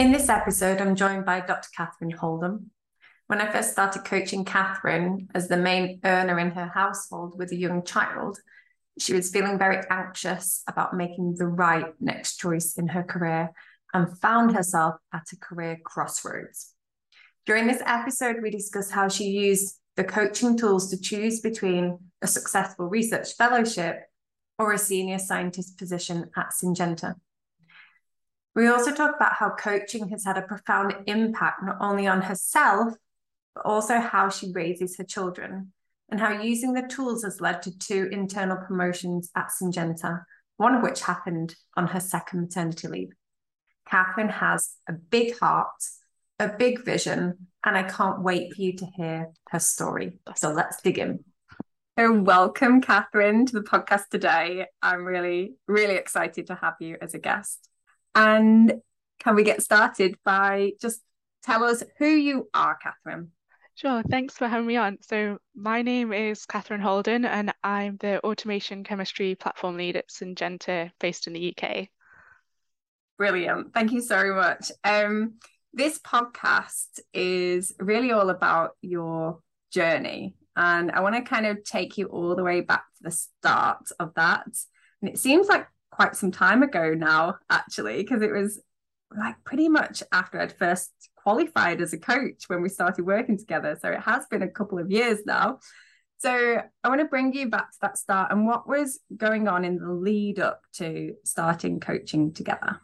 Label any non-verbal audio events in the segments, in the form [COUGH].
In this episode, I'm joined by Dr. Catherine Holden. When I first started coaching Catherine as the main earner in her household with a young child, she was feeling very anxious about making the right next choice in her career and found herself at a career crossroads. During this episode, we discuss how she used the coaching tools to choose between a successful research fellowship or a senior scientist position at Syngenta. We also talk about how coaching has had a profound impact not only on herself, but also how she raises her children, and how using the tools has led to two internal promotions at Syngenta, one of which happened on her second maternity leave. Catherine has a big heart, a big vision, and I can't wait for you to hear her story. So let's dig in. So, welcome, Catherine, to the podcast today. I'm really, really excited to have you as a guest. And can we get started by just tell us who you are, Catherine? Sure, thanks for having me on. So, my name is Catherine Holden, and I'm the automation chemistry platform lead at Syngenta based in the UK. Brilliant. Thank you so much. Um, this podcast is really all about your journey. And I want to kind of take you all the way back to the start of that. And it seems like quite some time ago now, actually, because it was like pretty much after I'd first qualified as a coach when we started working together. So it has been a couple of years now. So I want to bring you back to that start and what was going on in the lead up to starting coaching together.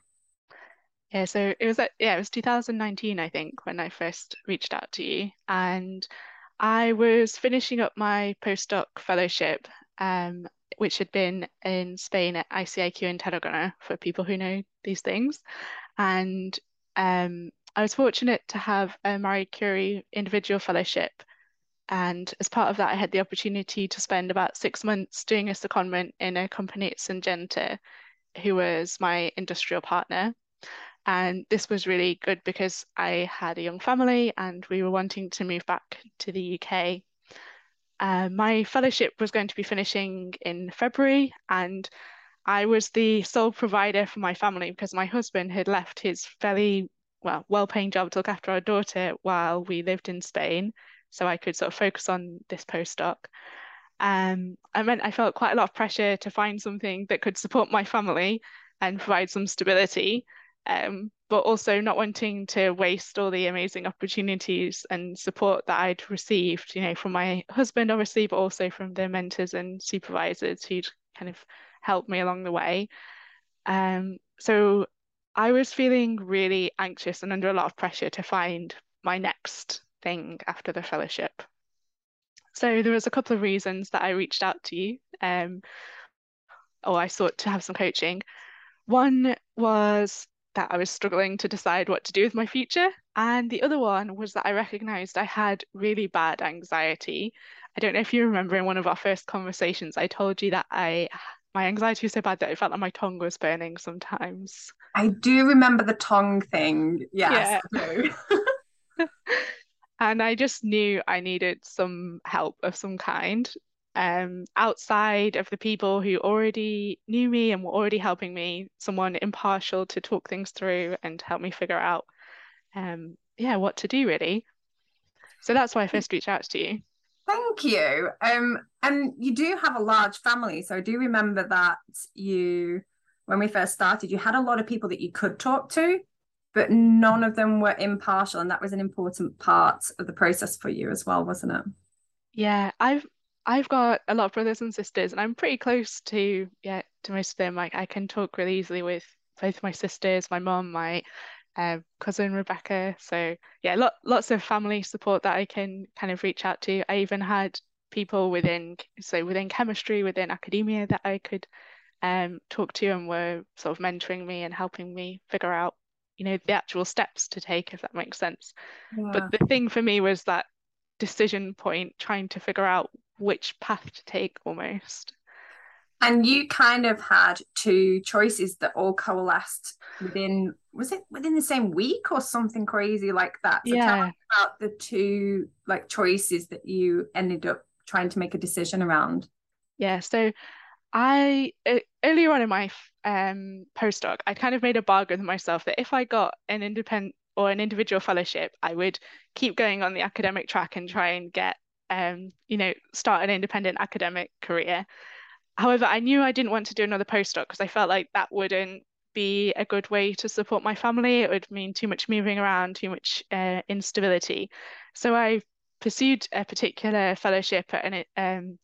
Yeah, so it was yeah, it was 2019, I think, when I first reached out to you. And I was finishing up my postdoc fellowship um, which had been in Spain at ICIQ in Tarragona for people who know these things. And um, I was fortunate to have a Marie Curie individual fellowship. And as part of that, I had the opportunity to spend about six months doing a secondment in a company at Syngenta, who was my industrial partner. And this was really good because I had a young family and we were wanting to move back to the UK uh, my fellowship was going to be finishing in February, and I was the sole provider for my family because my husband had left his fairly well well-paying job to look after our daughter while we lived in Spain, so I could sort of focus on this postdoc. Um, I meant I felt quite a lot of pressure to find something that could support my family and provide some stability um, but also not wanting to waste all the amazing opportunities and support that I'd received, you know, from my husband, obviously, but also from the mentors and supervisors who'd kind of helped me along the way. Um, so I was feeling really anxious and under a lot of pressure to find my next thing after the fellowship. So there was a couple of reasons that I reached out to you, um, or I sought to have some coaching. One was that I was struggling to decide what to do with my future. And the other one was that I recognized I had really bad anxiety. I don't know if you remember in one of our first conversations, I told you that I my anxiety was so bad that I felt like my tongue was burning sometimes. I do remember the tongue thing. Yes. Yeah. [LAUGHS] and I just knew I needed some help of some kind um, outside of the people who already knew me and were already helping me, someone impartial to talk things through and help me figure out, um, yeah, what to do really. So that's why I first reached out to you. Thank you. Um, and you do have a large family, so I do remember that you, when we first started, you had a lot of people that you could talk to, but none of them were impartial, and that was an important part of the process for you as well, wasn't it? Yeah, I've I've got a lot of brothers and sisters, and I'm pretty close to yeah to most of them. Like I can talk really easily with both my sisters, my mom, my uh, cousin Rebecca. So yeah, lot, lots of family support that I can kind of reach out to. I even had people within so within chemistry, within academia that I could um, talk to and were sort of mentoring me and helping me figure out you know the actual steps to take if that makes sense yeah. but the thing for me was that decision point trying to figure out which path to take almost. And you kind of had two choices that all coalesced within was it within the same week or something crazy like that? So yeah. about the two like choices that you ended up trying to make a decision around. Yeah so I earlier on in my um, postdoc, I kind of made a bargain with myself that if I got an independent or an individual fellowship, I would keep going on the academic track and try and get, um, you know, start an independent academic career. However, I knew I didn't want to do another postdoc because I felt like that wouldn't be a good way to support my family. It would mean too much moving around, too much uh, instability. So I pursued a particular fellowship at an um,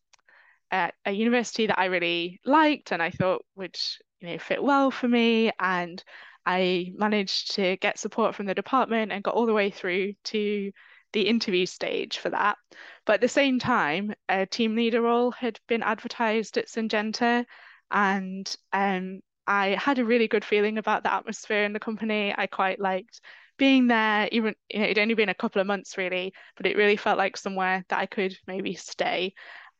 at a university that I really liked and I thought would you know fit well for me and I managed to get support from the department and got all the way through to the interview stage for that. But at the same time, a team leader role had been advertised at Syngenta and um, I had a really good feeling about the atmosphere in the company. I quite liked being there, even you know, it'd only been a couple of months really, but it really felt like somewhere that I could maybe stay.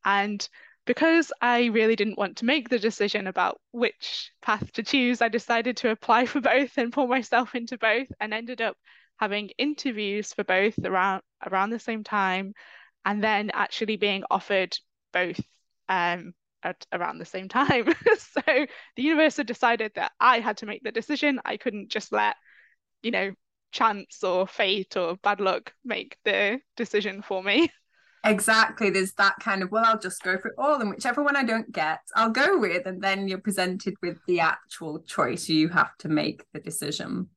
And because I really didn't want to make the decision about which path to choose, I decided to apply for [LAUGHS] both and pull myself into both and ended up having interviews for both around around the same time and then actually being offered both um, at around the same time. [LAUGHS] so the university decided that I had to make the decision. I couldn't just let, you know, chance or fate or bad luck make the decision for me. [LAUGHS] Exactly. There's that kind of, well, I'll just go for it all. And whichever one I don't get, I'll go with. And then you're presented with the actual choice. You have to make the decision.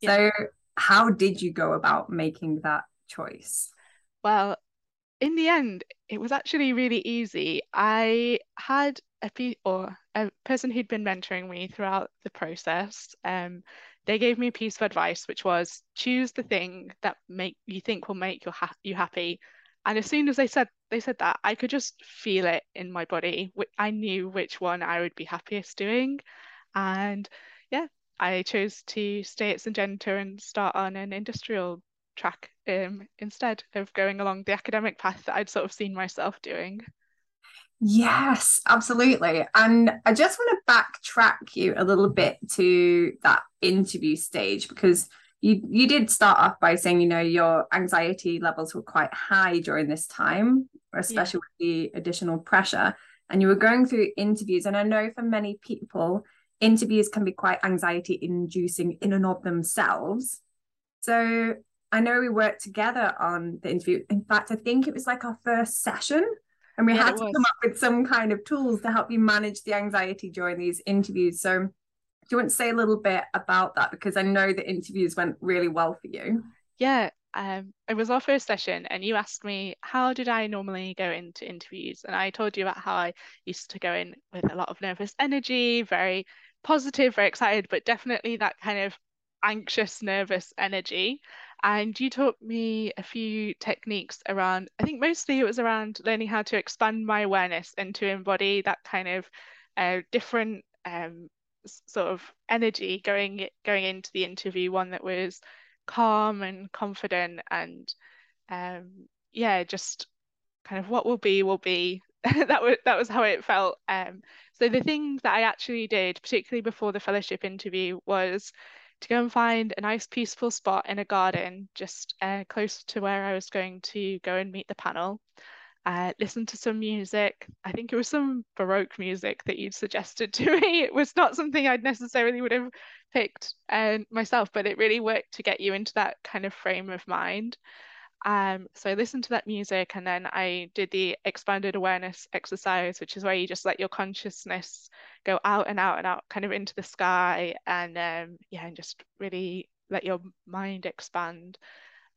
Yeah. So, how did you go about making that choice? Well, in the end, it was actually really easy. I had a pe- or a person who'd been mentoring me throughout the process. Um, they gave me a piece of advice, which was choose the thing that make you think will make you, ha- you happy and as soon as they said they said that i could just feel it in my body i knew which one i would be happiest doing and i chose to stay at syngenta and start on an industrial track um, instead of going along the academic path that i'd sort of seen myself doing Yes, absolutely. And I just want to backtrack you a little bit to that interview stage because you you did start off by saying you know your anxiety levels were quite high during this time especially yeah. with the additional pressure and you were going through interviews and i know for many people interviews can be quite anxiety inducing in and of themselves. So i know we worked together on the interview. In fact i think it was like our first session and we yeah, had to come up with some kind of tools to help you manage the anxiety during these interviews. So do you want to say a little bit about that? Because I know the interviews went really well for you. Yeah, um, it was our first session, and you asked me how did I normally go into interviews, and I told you about how I used to go in with a lot of nervous energy, very positive, very excited, but definitely that kind of anxious, nervous energy. And you taught me a few techniques around, I think mostly it was around learning how to expand my awareness and to embody that kind of uh, different um, sort of energy going going into the interview, one that was calm and confident and um, yeah, just kind of what will be will be. [LAUGHS] that was that was how it felt. Um, so the thing that I actually did, particularly before the fellowship interview, was to go and find a nice peaceful spot in a garden just uh, close to where I was going to go and meet the panel uh, listened to some music. I think it was some Baroque music that you'd suggested [LAUGHS] to me. It was not something I'd necessarily would have picked uh, myself, but it really worked to get you into that kind of frame of mind. Um, so I listened to that music and then I did the expanded awareness exercise, which is where you just let your consciousness go out and out and out kind of into the sky and um, yeah, and just really let your mind expand.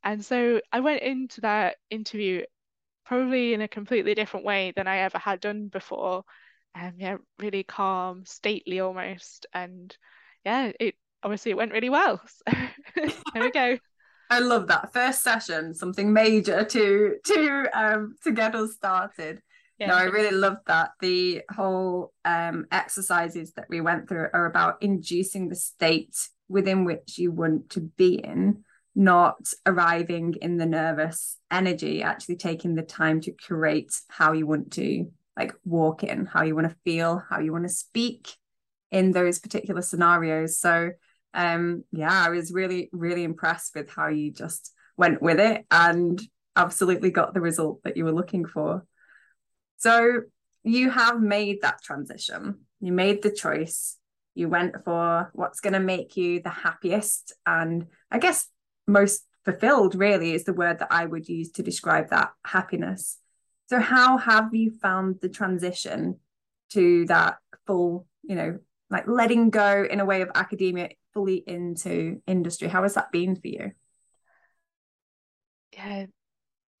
And so I went into that interview probably in a completely different way than I ever had done before. Um, yeah, really calm, stately almost, and yeah, it obviously it went really well. [LAUGHS] So there we go. I love that first session, something major to to um to get us started. Yeah. No, I really love that. The whole um exercises that we went through are about inducing the state within which you want to be in, not arriving in the nervous energy, actually taking the time to create how you want to like walk in, how you want to feel, how you want to speak in those particular scenarios. So um yeah, I was really, really impressed with how you just went with it and absolutely got the result that you were looking for. So you have made that transition. You made the choice. You went for what's going to make you the happiest and I guess most fulfilled, really, is the word that I would use to describe that happiness. So, how have you found the transition to that full, you know, like letting go in a way of academia fully into industry? How has that been for you? Yeah,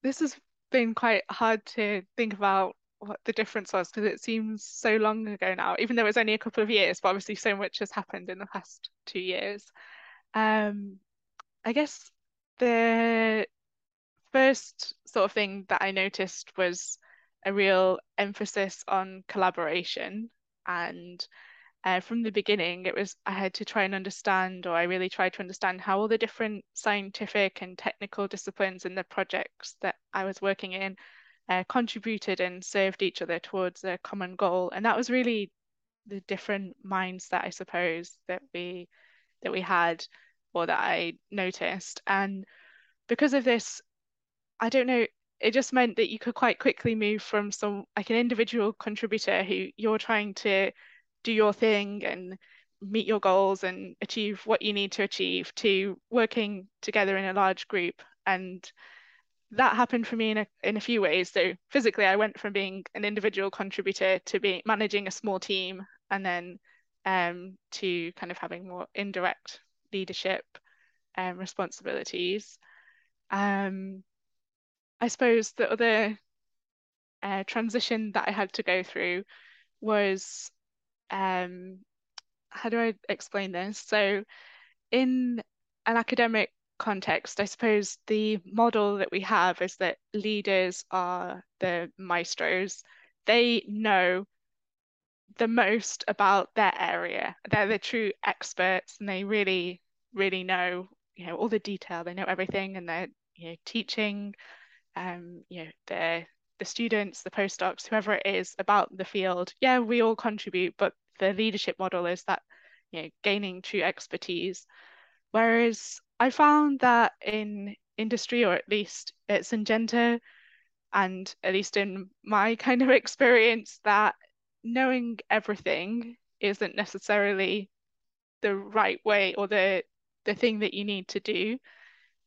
this has been quite hard to think about what the difference was because it seems so long ago now, even though it was only a couple of years, but obviously so much has happened in the past two years. Um, I guess the first sort of thing that I noticed was a real emphasis on collaboration. And uh, from the beginning, it was I had to try and understand, or I really tried to understand how all the different scientific and technical disciplines in the projects that I was working in uh, contributed and served each other towards a common goal. And that was really the different mindset, I suppose, that we that we had or that I noticed. And because of this, I don't know, it just meant that you could quite quickly move from some like an individual contributor who you're trying to do your thing and meet your goals and achieve what you need to achieve to working together in a large group. And that happened for me in a, in a few ways. So physically i went from being an individual contributor to being managing a small team and then um, to kind of having more indirect leadership um, responsibilities. Um, I suppose the other uh, transition that I had to go through was um, how do I explain this? So, in an academic context, I suppose the model that we have is that leaders are the maestros. They know the most about their area. They're the true experts and they really, really know, you know, all the detail. They know everything and they're, you know, teaching um, you know, the the students, the postdocs, whoever it is about the field. Yeah, we all contribute, but the leadership model is that, you know, gaining true expertise. Whereas I found that in industry, or at least at Syngenta, and at least in my [LAUGHS] kind of experience, that knowing everything isn't necessarily the right way or the the thing that you need to do.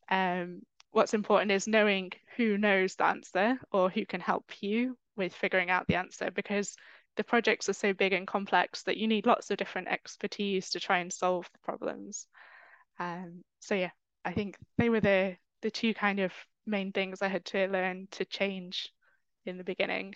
Um, what's important is knowing who knows the answer or who can help you with figuring out the answer because the projects are so big and complex that you need lots of different expertise to try and solve the problems. Um, so yeah, I think they were the the two kind of main things I had to learn to change in the beginning.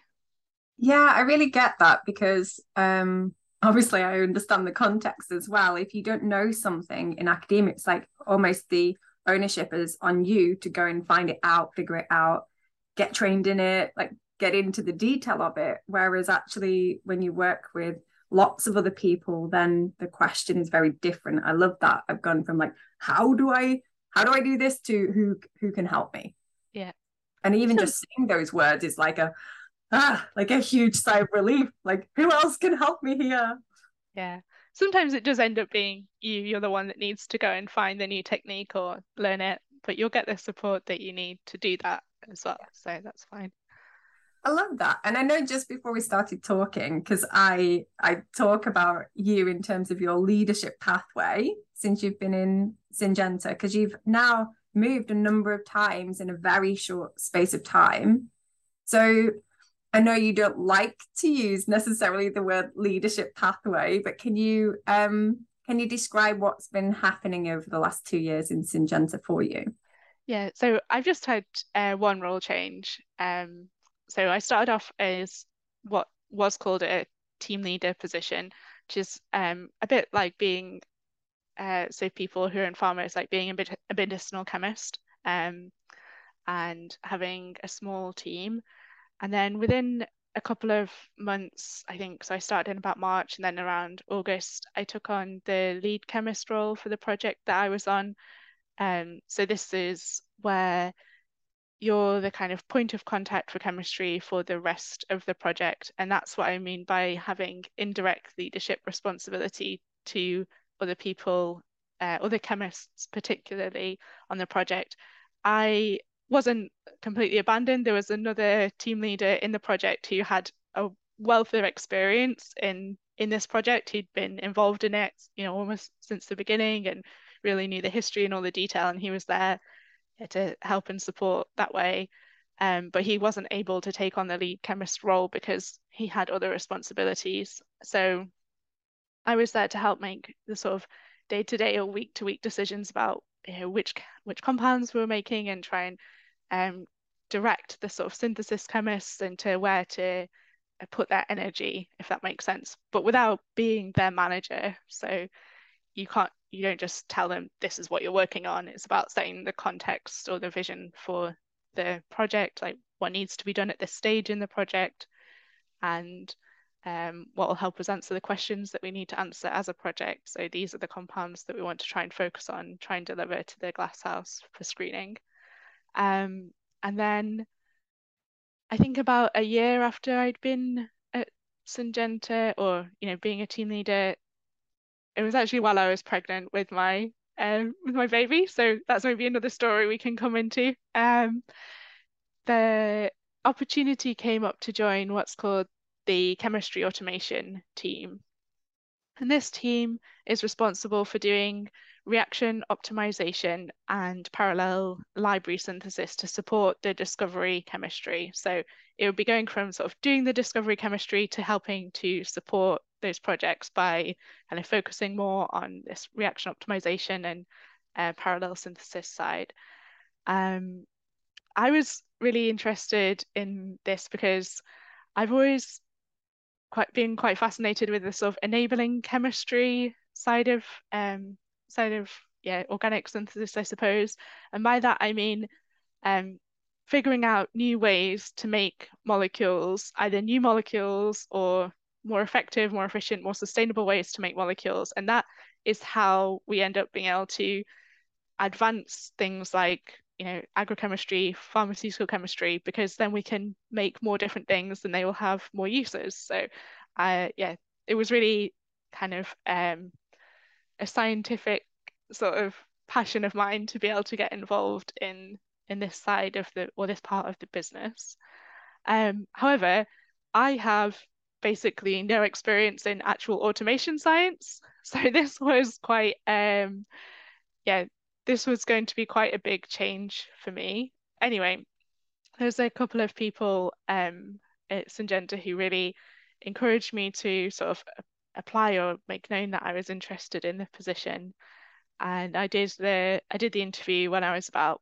Yeah, I really get that because um, obviously I understand the context as well. If you don't know something in academia, it's like almost the ownership is on you to go and find it out, figure it out, get trained in it, like get into the detail of it. Whereas actually, when you work with lots of other people, then the question is very different. I love that. I've gone from like, how do I how do I do this to who who can help me? Yeah. And even so, just saying those words is like a ah, like a huge sigh of relief. Like, who else can help me here? Yeah sometimes it does end up being you you're the one that needs to go and find the new technique or learn it but you'll get the support that you need to do that as well so that's fine I love that. And I know just before we started talking, because I I talk about you in terms of your leadership pathway since you've been in Syngenta, because you've now moved a number of times in a very short space of time. So I know you don't like to use necessarily the word leadership pathway, but can you um, can you describe what's been happening over the last two years in Syngenta for you? Yeah, so I've just had uh, one role change. Um, so I started off as what was called a team leader position, which is um, a bit like being, uh, so people who are in pharma is like being a, bit, a medicinal chemist um, and having a small team. And then within a couple of months, I think. So I started in about March, and then around August, I took on the lead chemist role for the project that I was on. Um, so this is where you're the kind of point of contact for chemistry for the rest of the project. And that's what I mean by having indirect leadership responsibility to other people, uh, other chemists, particularly on the project. I wasn't completely abandoned. There was another team leader in the project who had a wealth of experience in in this project. He'd been involved in it, you know, almost since the beginning and really knew the history and all the detail. And he was there to help and support that way. Um, but he wasn't able to take on the lead chemist role because he had other responsibilities. So I was there to help make the sort of day-to-day or week-to-week decisions about you know which which compounds we were making and try and um, direct the sort of synthesis chemists into where to uh, put their energy, if that makes sense, but without being their manager. So you can't, you don't just tell them this is what you're working on. It's about setting the context or the vision for the project, like what needs to be done at this stage in the project, and um, what will help us answer the questions that we need to answer as a project. So these are the compounds that we want to try and focus on, try and deliver to the glasshouse for screening. Um, and then I think about a year after I'd been at Syngenta or, you know, being a team leader, it was actually while I was pregnant with my um, with my baby. So that's maybe another story we can come into. Um, the opportunity came up to join what's called the chemistry automation team. And this team is responsible for doing reaction optimization and parallel library synthesis to support the discovery chemistry. So it would be going from sort of doing the discovery chemistry to helping to support those projects by kind of focusing more on this reaction optimization and uh, parallel synthesis side. Um, I was really interested in this because I've always quite been quite fascinated with the sort of enabling chemistry side of um, side of yeah organic synthesis, I suppose. And by that I mean um, figuring out new ways to make molecules, either new molecules or more effective, more efficient, more sustainable ways to make molecules. And that is how we end up being able to advance things like you know agrochemistry pharmaceutical chemistry because then we can make more different things and they will have more uses so uh yeah it was really kind of um a scientific sort of passion of mine to be able to get involved in in this side of the or this part of the business. Um, however, I have basically no experience in actual automation science, [LAUGHS] so this was quite um, yeah, this was going to be quite a big change for me. Anyway, there's a couple of people um, at Syngenta who really encouraged me to sort of apply or make known that I was interested in the position. And I did the I did the interview when I was about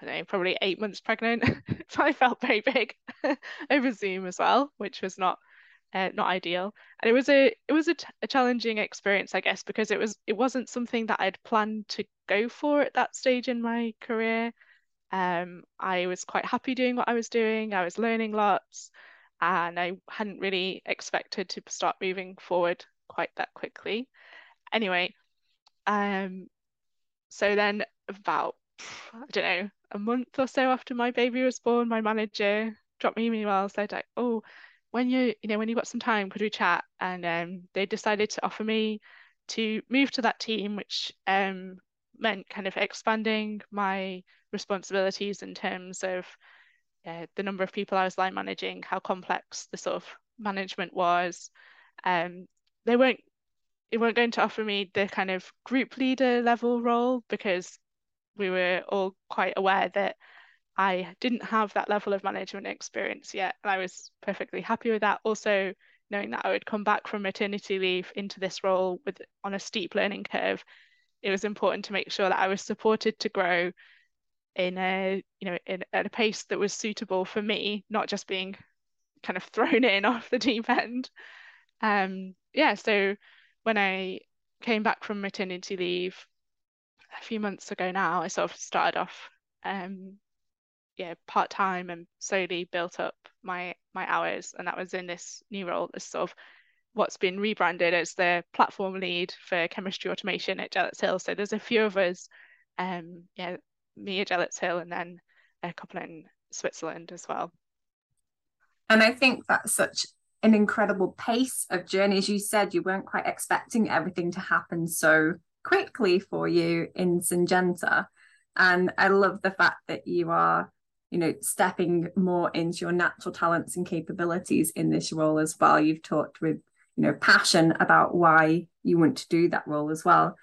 I don't know probably eight months pregnant, [LAUGHS] so I felt very big [LAUGHS] over Zoom as well, which was not uh, not ideal. And it was a it was a, a challenging experience, I guess, because it was it wasn't something that I'd planned to go for at that stage in my career. Um, I was quite happy doing what I was doing. I was learning lots and I hadn't really expected to start moving forward quite that quickly. Anyway, um, so then about I don't know a month or so after my baby was born, my manager dropped me an email said like, oh, when you you know when you got some time, could we chat? And um, they decided to offer me to move to that team, which um, meant kind of expanding my responsibilities in terms of uh, the number of people I was line managing, how complex the sort of management was. Um, they weren't they weren't going to offer me the kind of group leader level role because we were all quite aware that I didn't have that level of management experience yet. And I was perfectly happy with that. Also, knowing that I would come back from maternity leave into this role with on a steep learning curve, it was important to make sure that I was supported to grow in a you know in, at a pace that was suitable for me not just being kind of [LAUGHS] thrown in off the deep end um yeah so when i came back from maternity leave a few months ago now i sort of started off um yeah part time and slowly built up my my hours, and that was in this new role as sort of what's been rebranded as the platform lead for chemistry automation at Jealott's Hill. So there's a few of us, um, yeah, me at Jealott's Hill, and then a couple in Switzerland as well. And I think that's such an incredible pace of journey. As you said, you weren't quite expecting everything to happen so quickly for you in Syngenta. And I love the fact that you are, you know, stepping more into your natural talents and capabilities in this role as well. You've talked with, you know, passion about why you want to do that role as well.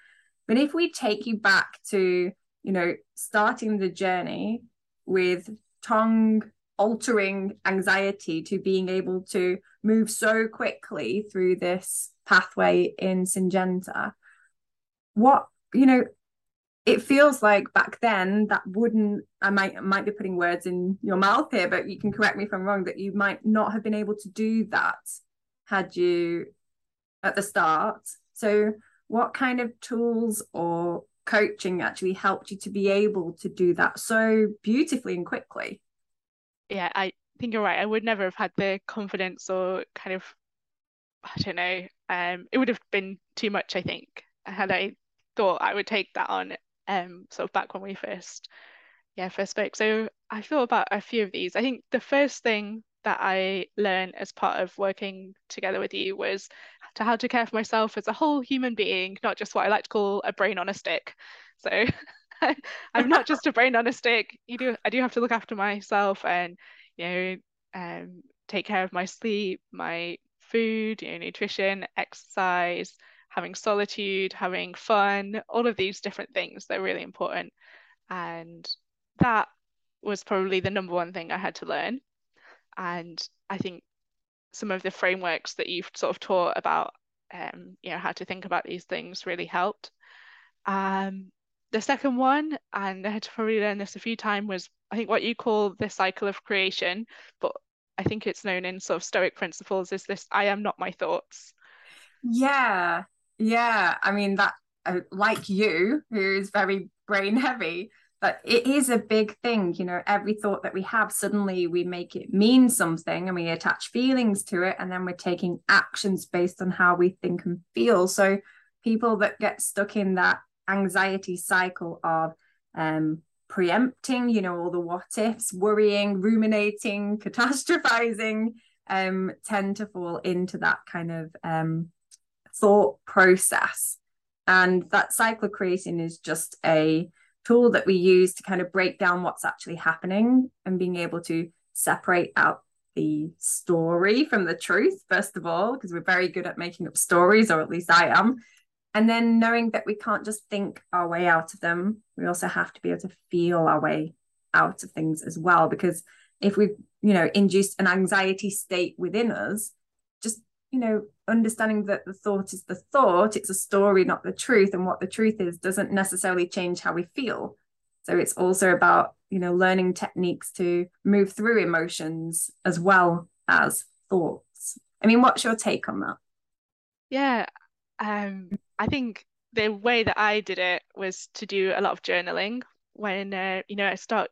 But if we take you back to, you know, starting the journey with tongue altering anxiety to being able to move so quickly through this pathway in Syngenta. What, you know, it feels like back then that wouldn't I might might be putting words in your mouth here, but you can correct me if I'm wrong, that you might not have been able to do that had you at the start. So what kind of tools or coaching actually helped you to be able to do that so beautifully and quickly? yeah, I think you're right. I would never have had the confidence or kind of, I don't know, um, it would have been too much, I think, had I thought I would take that on, um, sort of back when we first, yeah, first spoke. So I thought about a few of these. I think the first thing that I learned as part of working together with you was to how to care for myself as a whole human being, not just what I like to call a brain on a stick. So [LAUGHS] I'm not just a brain on a stick. You do I do have to look after myself and you know um, take care of my sleep, my food, you know, nutrition, exercise, having solitude, having fun, all of these different things. They're really important. And that was probably the number one thing I had to learn. And I think some of the frameworks that you've sort of taught about um, you know, how to think about these things really helped. Um, the second one, and I had to probably learn this a few times, was I think what you call the cycle of creation, but I think it's known in sort of Stoic principles is this I am not my thoughts. Yeah, yeah. I mean, that, uh, like you, who is very brain heavy, but it is a big thing. You know, every thought that we have, suddenly we make it mean something and we attach feelings to it, and then we're taking actions based on how we think and feel. So, people that get stuck in that anxiety cycle of um, preempting, you know, all the what ifs, worrying, ruminating, [LAUGHS] catastrophizing, um, tend to fall into that kind of um, thought process. And that cycle creating is just a tool that we use to kind of break down what's actually happening and being able to separate out the story from the truth, first of all, because we're very good at making up stories, or at least I am. And then knowing that we can't just think our way out of them, we also have to be able to feel our way out of things as well. Because if we've, you know, induced an anxiety state within us, just, you know, understanding that the thought is the thought, it's a story, not the truth. And what the truth is doesn't necessarily change how we feel. So it's also about, you know, learning techniques to move through emotions as well as thoughts. I mean, what's your take on that? Yeah, um, I think the way that I did it was to do a lot of journaling when uh, you know I start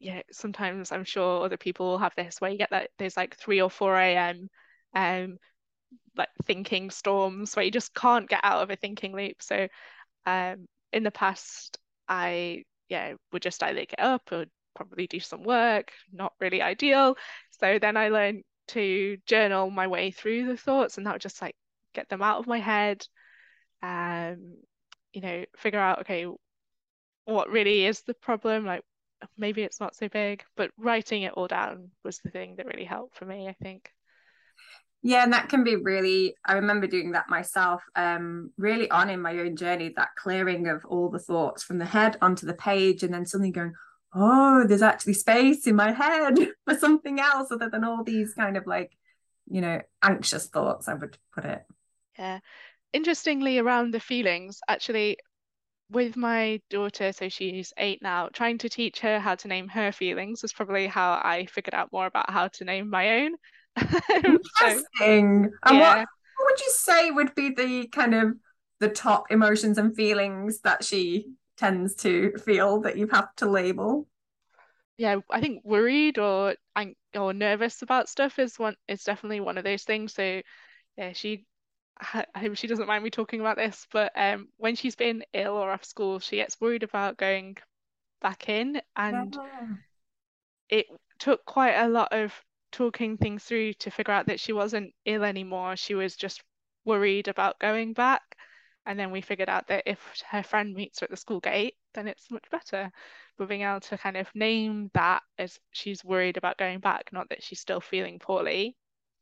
yeah sometimes I'm sure other people have this where you get that there's like 3 or 4 a.m um like thinking storms where you just can't get out of a thinking loop. So um in the past I yeah would just either get up or probably do some work not really ideal. So then I learned to journal my way through the thoughts and that would just like get them out of my head. Um you know figure out okay what really is the problem? Like maybe it's not so big but writing it all down was the thing that really helped for me i think yeah and that can be really i remember doing that myself um really on in my own journey that clearing of all the thoughts from the head onto the page and then suddenly going oh there's actually space in my head [LAUGHS] for something else other than all these kind of like you know anxious thoughts i would put it. Yeah. Interestingly around the feelings actually with my daughter so she's eight now trying to teach her how to name her feelings was probably how i figured out more about how to name my own [LAUGHS] interesting so, and yeah. what, what would you say would be the kind of the top emotions and feelings that she tends to feel that you have to label yeah, I think worried or or nervous about stuff is one is definitely one of those things. So yeah, she I hope she doesn't mind me talking about this, but um, when she's been ill or off school, she gets worried about going back in, and Yeah. it took quite a lot of talking things through to figure out that she wasn't ill anymore. She was just worried about going back. And then we figured out that if her friend meets her at the school gate, then it's much better. But being able to kind of name that as she's worried about going back, not that she's still feeling poorly.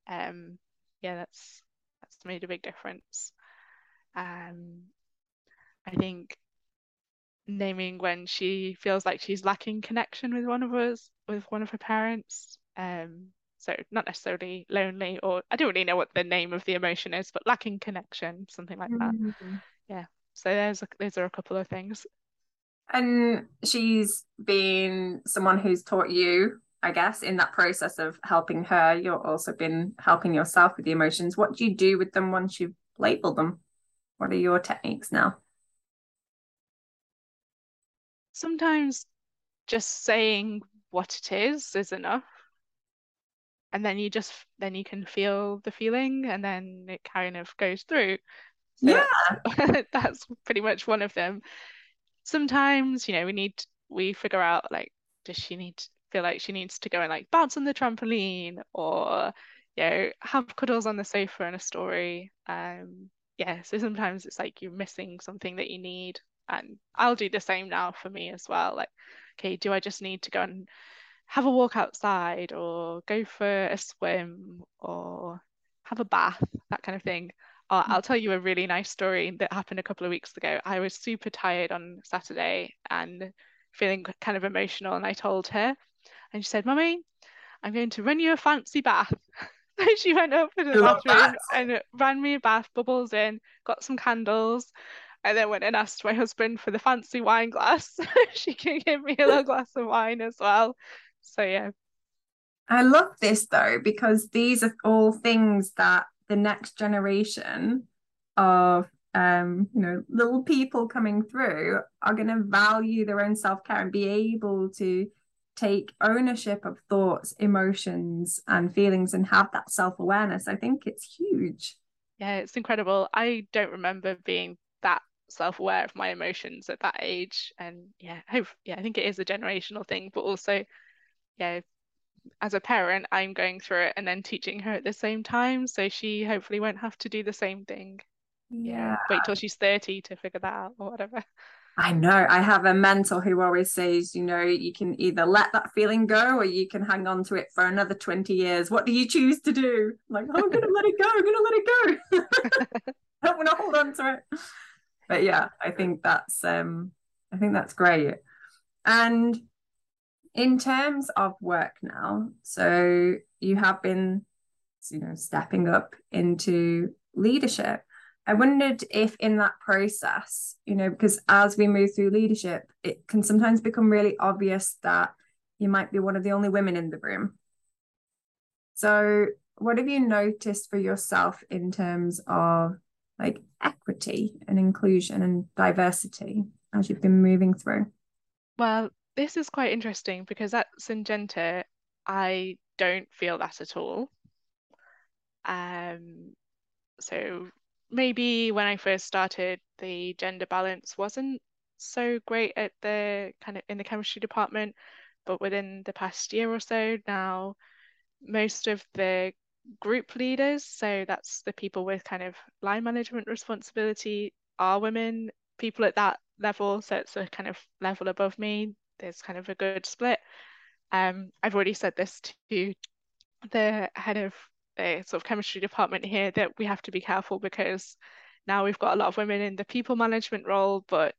Um, yeah, that's that's made a big difference. Um, I think naming when she feels like she's lacking connection with one of us, with one of her parents. Um, so not necessarily lonely, or I don't really know what the name of the emotion is, but lacking connection, something like that. Mm. Yeah. So there's a, those are a couple of things. And she's been someone who's taught you, I guess, in that process of helping her. You've also been helping yourself with the emotions. What do you do with them once you've labeled them? What are your techniques now? Sometimes just saying what it is is enough. And then you just then you can feel the feeling and then it kind of goes through. So Yeah. that's, [LAUGHS] pretty much one of them. Sometimes, you know, we need we figure out like, does she need to feel like she needs to go and like bounce on the trampoline or you know have cuddles on the sofa and a story. Um, yeah. So sometimes it's like you're missing something that you need, and I'll do the same now for me as well. Like, okay, do I just need to go and have a walk outside or go for a swim or have a bath, that kind of thing. Uh, I'll tell you a really nice story that happened a couple of weeks ago. I was super tired on Saturday and feeling kind of emotional, and I told her, and she said, Mummy, I'm going to run you a fancy bath. [LAUGHS] So she went up to the bathroom and ran me a bath, bubbles in, got some candles, and then went and asked my husband for the fancy wine glass. [LAUGHS] she can give me a little glass of wine as well. So yeah, I love this though, because these are all things that the next generation of um, you know, little people coming through are going to value their own self-care and be able to take ownership of thoughts, emotions, and feelings and have that self-awareness. I think it's huge. yeah, it's incredible. I don't remember being that self-aware of my emotions at that age. And yeah, hope yeah, I think it is a generational thing, but also, yeah, as a parent, I'm going through it and then teaching her at the same time. So she hopefully won't have to do the same thing. Yeah. Wait till she's 30 to figure that out or whatever. I know. I have a mentor who always says, you know, you can either let that feeling go or you can hang on to it for another 20 years. What do you choose to do? I'm like, oh, I'm going to let it go. I'm going to let it go. [LAUGHS] [LAUGHS] I don't want to hold on to it. But yeah, I think that's um I think that's great. And in terms of work now, so you have been you know stepping up into leadership. I wondered if in that process, you know, because as we move through leadership, it can sometimes become really obvious that you might be one of the only women in the room. So, what have you noticed for yourself in terms of like equity and inclusion and diversity as you've been moving through? Well, this is quite interesting because at Syngenta, I don't feel that at all. Um, so maybe when I first started, the gender balance wasn't so great at the kind of in the chemistry department, but within the past year or so now, most of the group leaders, so that's the people with kind of line management responsibility, are women, people at that level. So it's a kind of level above me. There's kind of a good split. Um, I've already said this to the head of the sort of chemistry department here that we have to be careful because now we've got a lot of women in the people management role, but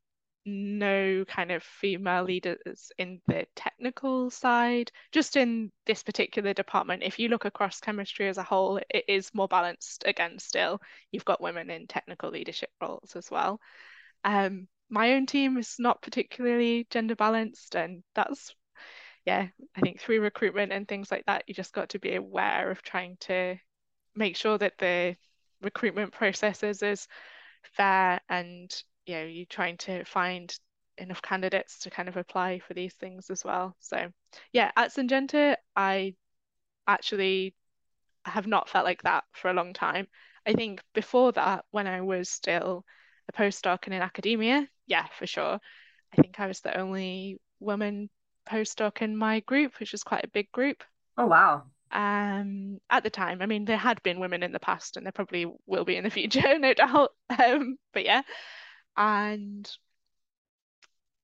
no kind of female leaders in the technical side. Just in this particular department, if you look across chemistry as a whole, it is more balanced again still. You've got women in technical leadership roles as well. Um, my own team is not particularly gender balanced, and that's yeah, I think through recruitment and things like that, you just got to be aware of trying to make sure that the recruitment processes is fair and you know you're trying to find enough candidates to kind of apply for these things as well. So yeah, at Syngenta, I actually have not felt like that for a long time. I think before that, when I was still a postdoc and in academia, yeah, for sure. I think I was the only woman postdoc in my group, which was quite a big group. Oh wow. Um, at the time, I mean, there had been women in the past, and there probably will be in the future, [LAUGHS] no doubt. Um, but yeah, and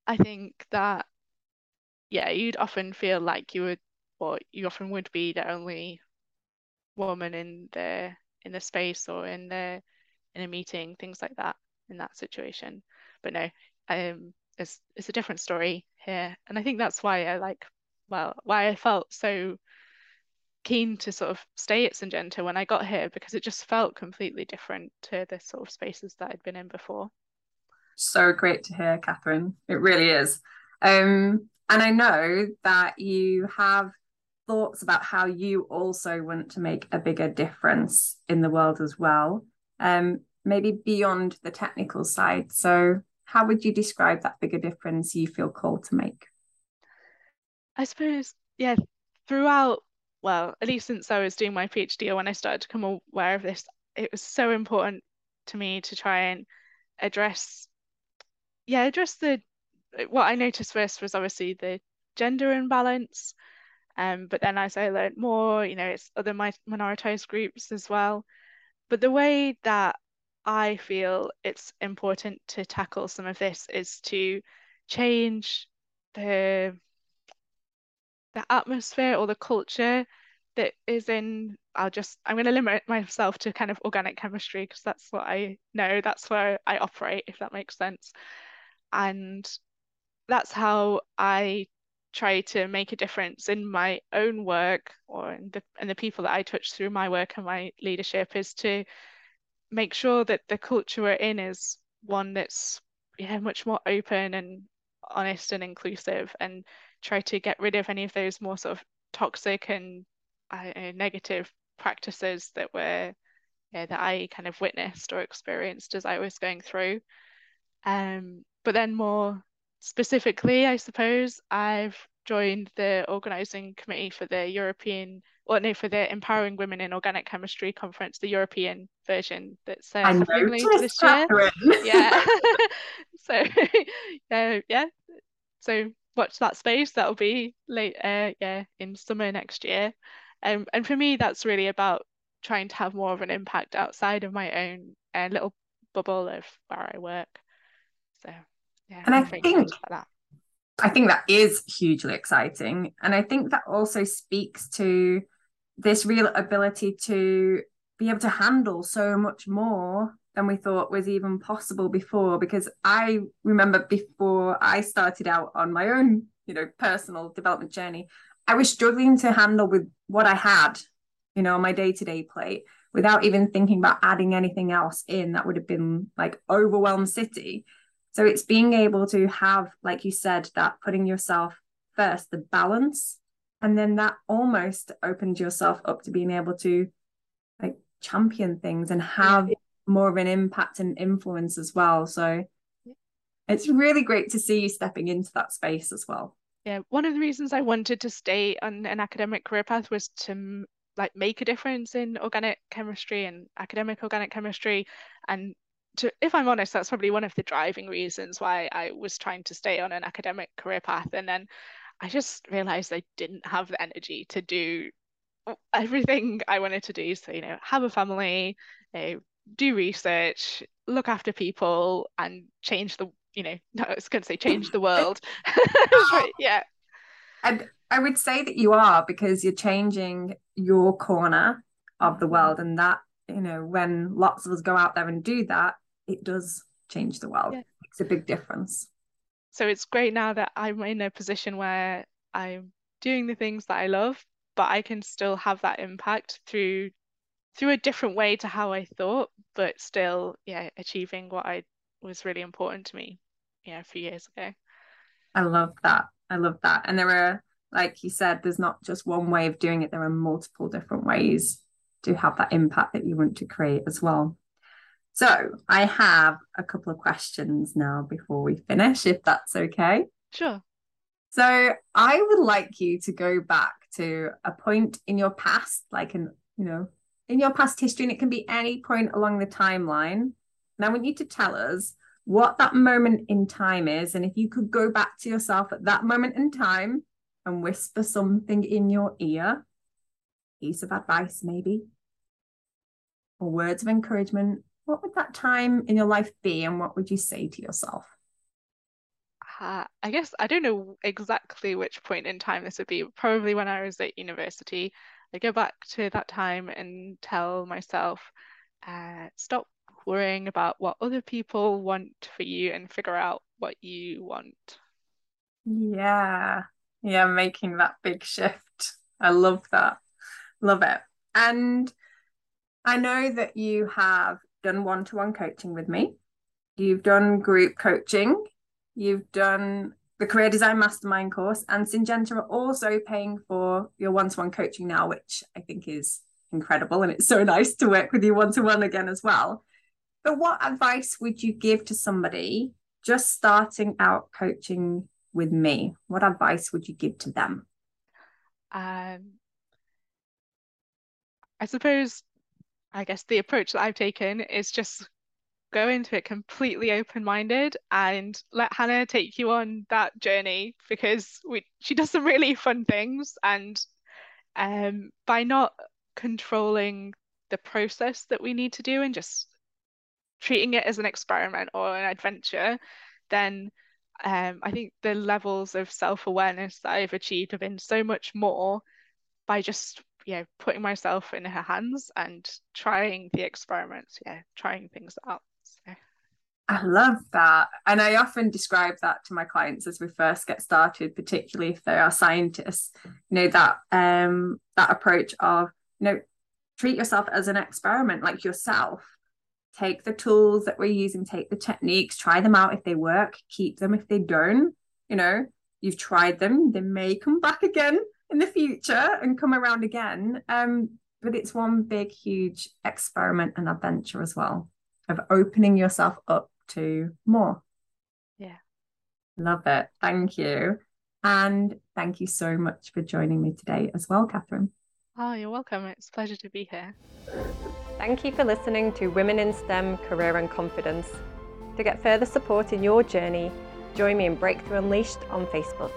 I think that yeah, you'd often feel like you would, or you often would be the only woman in the in the space or in the in a meeting, things like that in that situation. But no, um, it's it's a different story here, and I think that's why I like, well, why I felt so keen to sort of stay at Syngenta when I got here because it just felt completely different to the sort of spaces that I'd been in before. So great to hear, Catherine. It really is. Um, and I know that you have thoughts about how you also want to make a bigger difference in the world as well, um, maybe beyond the technical side. So, how would you describe that bigger difference you feel called to make? I suppose, yeah, throughout, well, at least since I was doing my PhD or when I started to become aware of this, it was so important to me to try and address, yeah, address the, what I noticed first was obviously the gender imbalance. Um, but then as I learned more, you know, it's other minoritized groups as well. But the way that I feel it's important to tackle some of this is to change the the atmosphere or the culture that is in I'll just I'm going to limit myself to kind of organic chemistry because that's what I know that's where I operate if that makes sense. And that's how I try to make a difference in my own work or in the and the people that I touch through my work and my leadership is to make sure that the culture we're in is one that's yeah much more open and honest and inclusive and try to get rid of any of those more sort of toxic and negative practices that were yeah, that I kind of witnessed or experienced as I was going through. Um, but then more specifically, I suppose I've joined the organising committee for the European, or no, for the Empowering Women in Organic Chemistry conference, the European version that's uh, happening later this year. yeah. [LAUGHS] so, [LAUGHS] uh, yeah. So watch that space. That'll be late, uh, yeah, in summer next year. Um, and for me, that's really about trying to have more of an impact outside of my own uh, little bubble of where I work. So yeah, and I think that. I think that is hugely exciting, and I think that also speaks to this real ability to be able to handle so much more than we thought was even possible before. Because i remember before i started out on my own you know personal development journey i was struggling to handle with what i had you know on my day-to-day plate without even thinking about adding anything else in that would have been like overwhelmed city so it's being able to have like you said that putting yourself first the balance and then that almost opens yourself up to being able to like champion things and have more of an impact and influence as well. So it's really great to see you stepping into that space as well. Yeah, one of the reasons I wanted to stay on an academic career path was to like make a difference in organic chemistry and academic organic chemistry and to, if I'm honest, that's probably one of the driving reasons why I was trying to stay on an academic career path. And then I just realized I didn't have the energy to do everything I wanted to do. So, you know, have a family, you know, do research, look after people, and change the you know, [LAUGHS] no, I was going to say change the world. [LAUGHS] but, yeah. And I would say that you are because you're changing your corner of the world, and that you know, when lots of us go out there and do that, it does change the world. Yeah. It makes a big difference. So it's great now that I'm in a position where I'm doing the things that I love, but I can still have that impact through through a different way to how I thought, but still, yeah, achieving what I was really important to me, yeah, a few years ago. I love that. I love that. And there are, like you said, there's not just one way of doing it, there are multiple different ways to have that impact that you want to create as well. So I have a couple of questions now before we finish, if that's okay. Sure. So I would like you to go back to a point in your past, like in, you know, in your past history, and it can be any point along the timeline. And I want you to tell us what that moment in time is. And if you could go back to yourself at that moment in time and whisper something in your ear, piece of advice, maybe, or words of encouragement, what would that time in your life be? And what would you say to yourself? Uh, I guess I don't know exactly which point in time this would be. Probably when I was at university. I go back to that time and tell myself, uh, stop worrying about what other people want for you and figure out what you want. Yeah. Yeah, making that big shift. I love that. Love it. And I know that you have done one to one coaching with me, you've done group coaching, you've done the Career Design Mastermind course, and Syngenta are also paying for your one to one coaching now, which I think is incredible. And it's so nice to work with you one to one again as well. But what advice would you give to somebody just starting out coaching with me? What advice would you give to them? Um, I suppose, I guess the approach that I've taken is just go into it completely open-minded and let Hannah take you on that journey because we she does some really fun things and um by not controlling the process that we need to do and just treating it as an experiment or an adventure, then um, I think the levels of self-awareness that I've achieved have been so much more by just yeah putting myself in her hands and trying the experiments yeah trying things out so. I love that. And I often describe that to my clients as we first get started, particularly if they are scientists, you know, that um that approach of, you know, treat yourself as an experiment like yourself. Take the tools that we're using, take the techniques, try them out if they work, keep them if they don't. You know, you've tried them, they may come back again in the future and come around again. Um, but it's one big, huge experiment and adventure as well of opening yourself up to more. Yeah. Love it. Thank you. And thank you so much for joining me today as well, Catherine. Oh, you're welcome. It's a pleasure to be here. Thank you for listening to Women in STEM Career and Confidence. To get further support in your journey, join me in Breakthrough Unleashed on Facebook.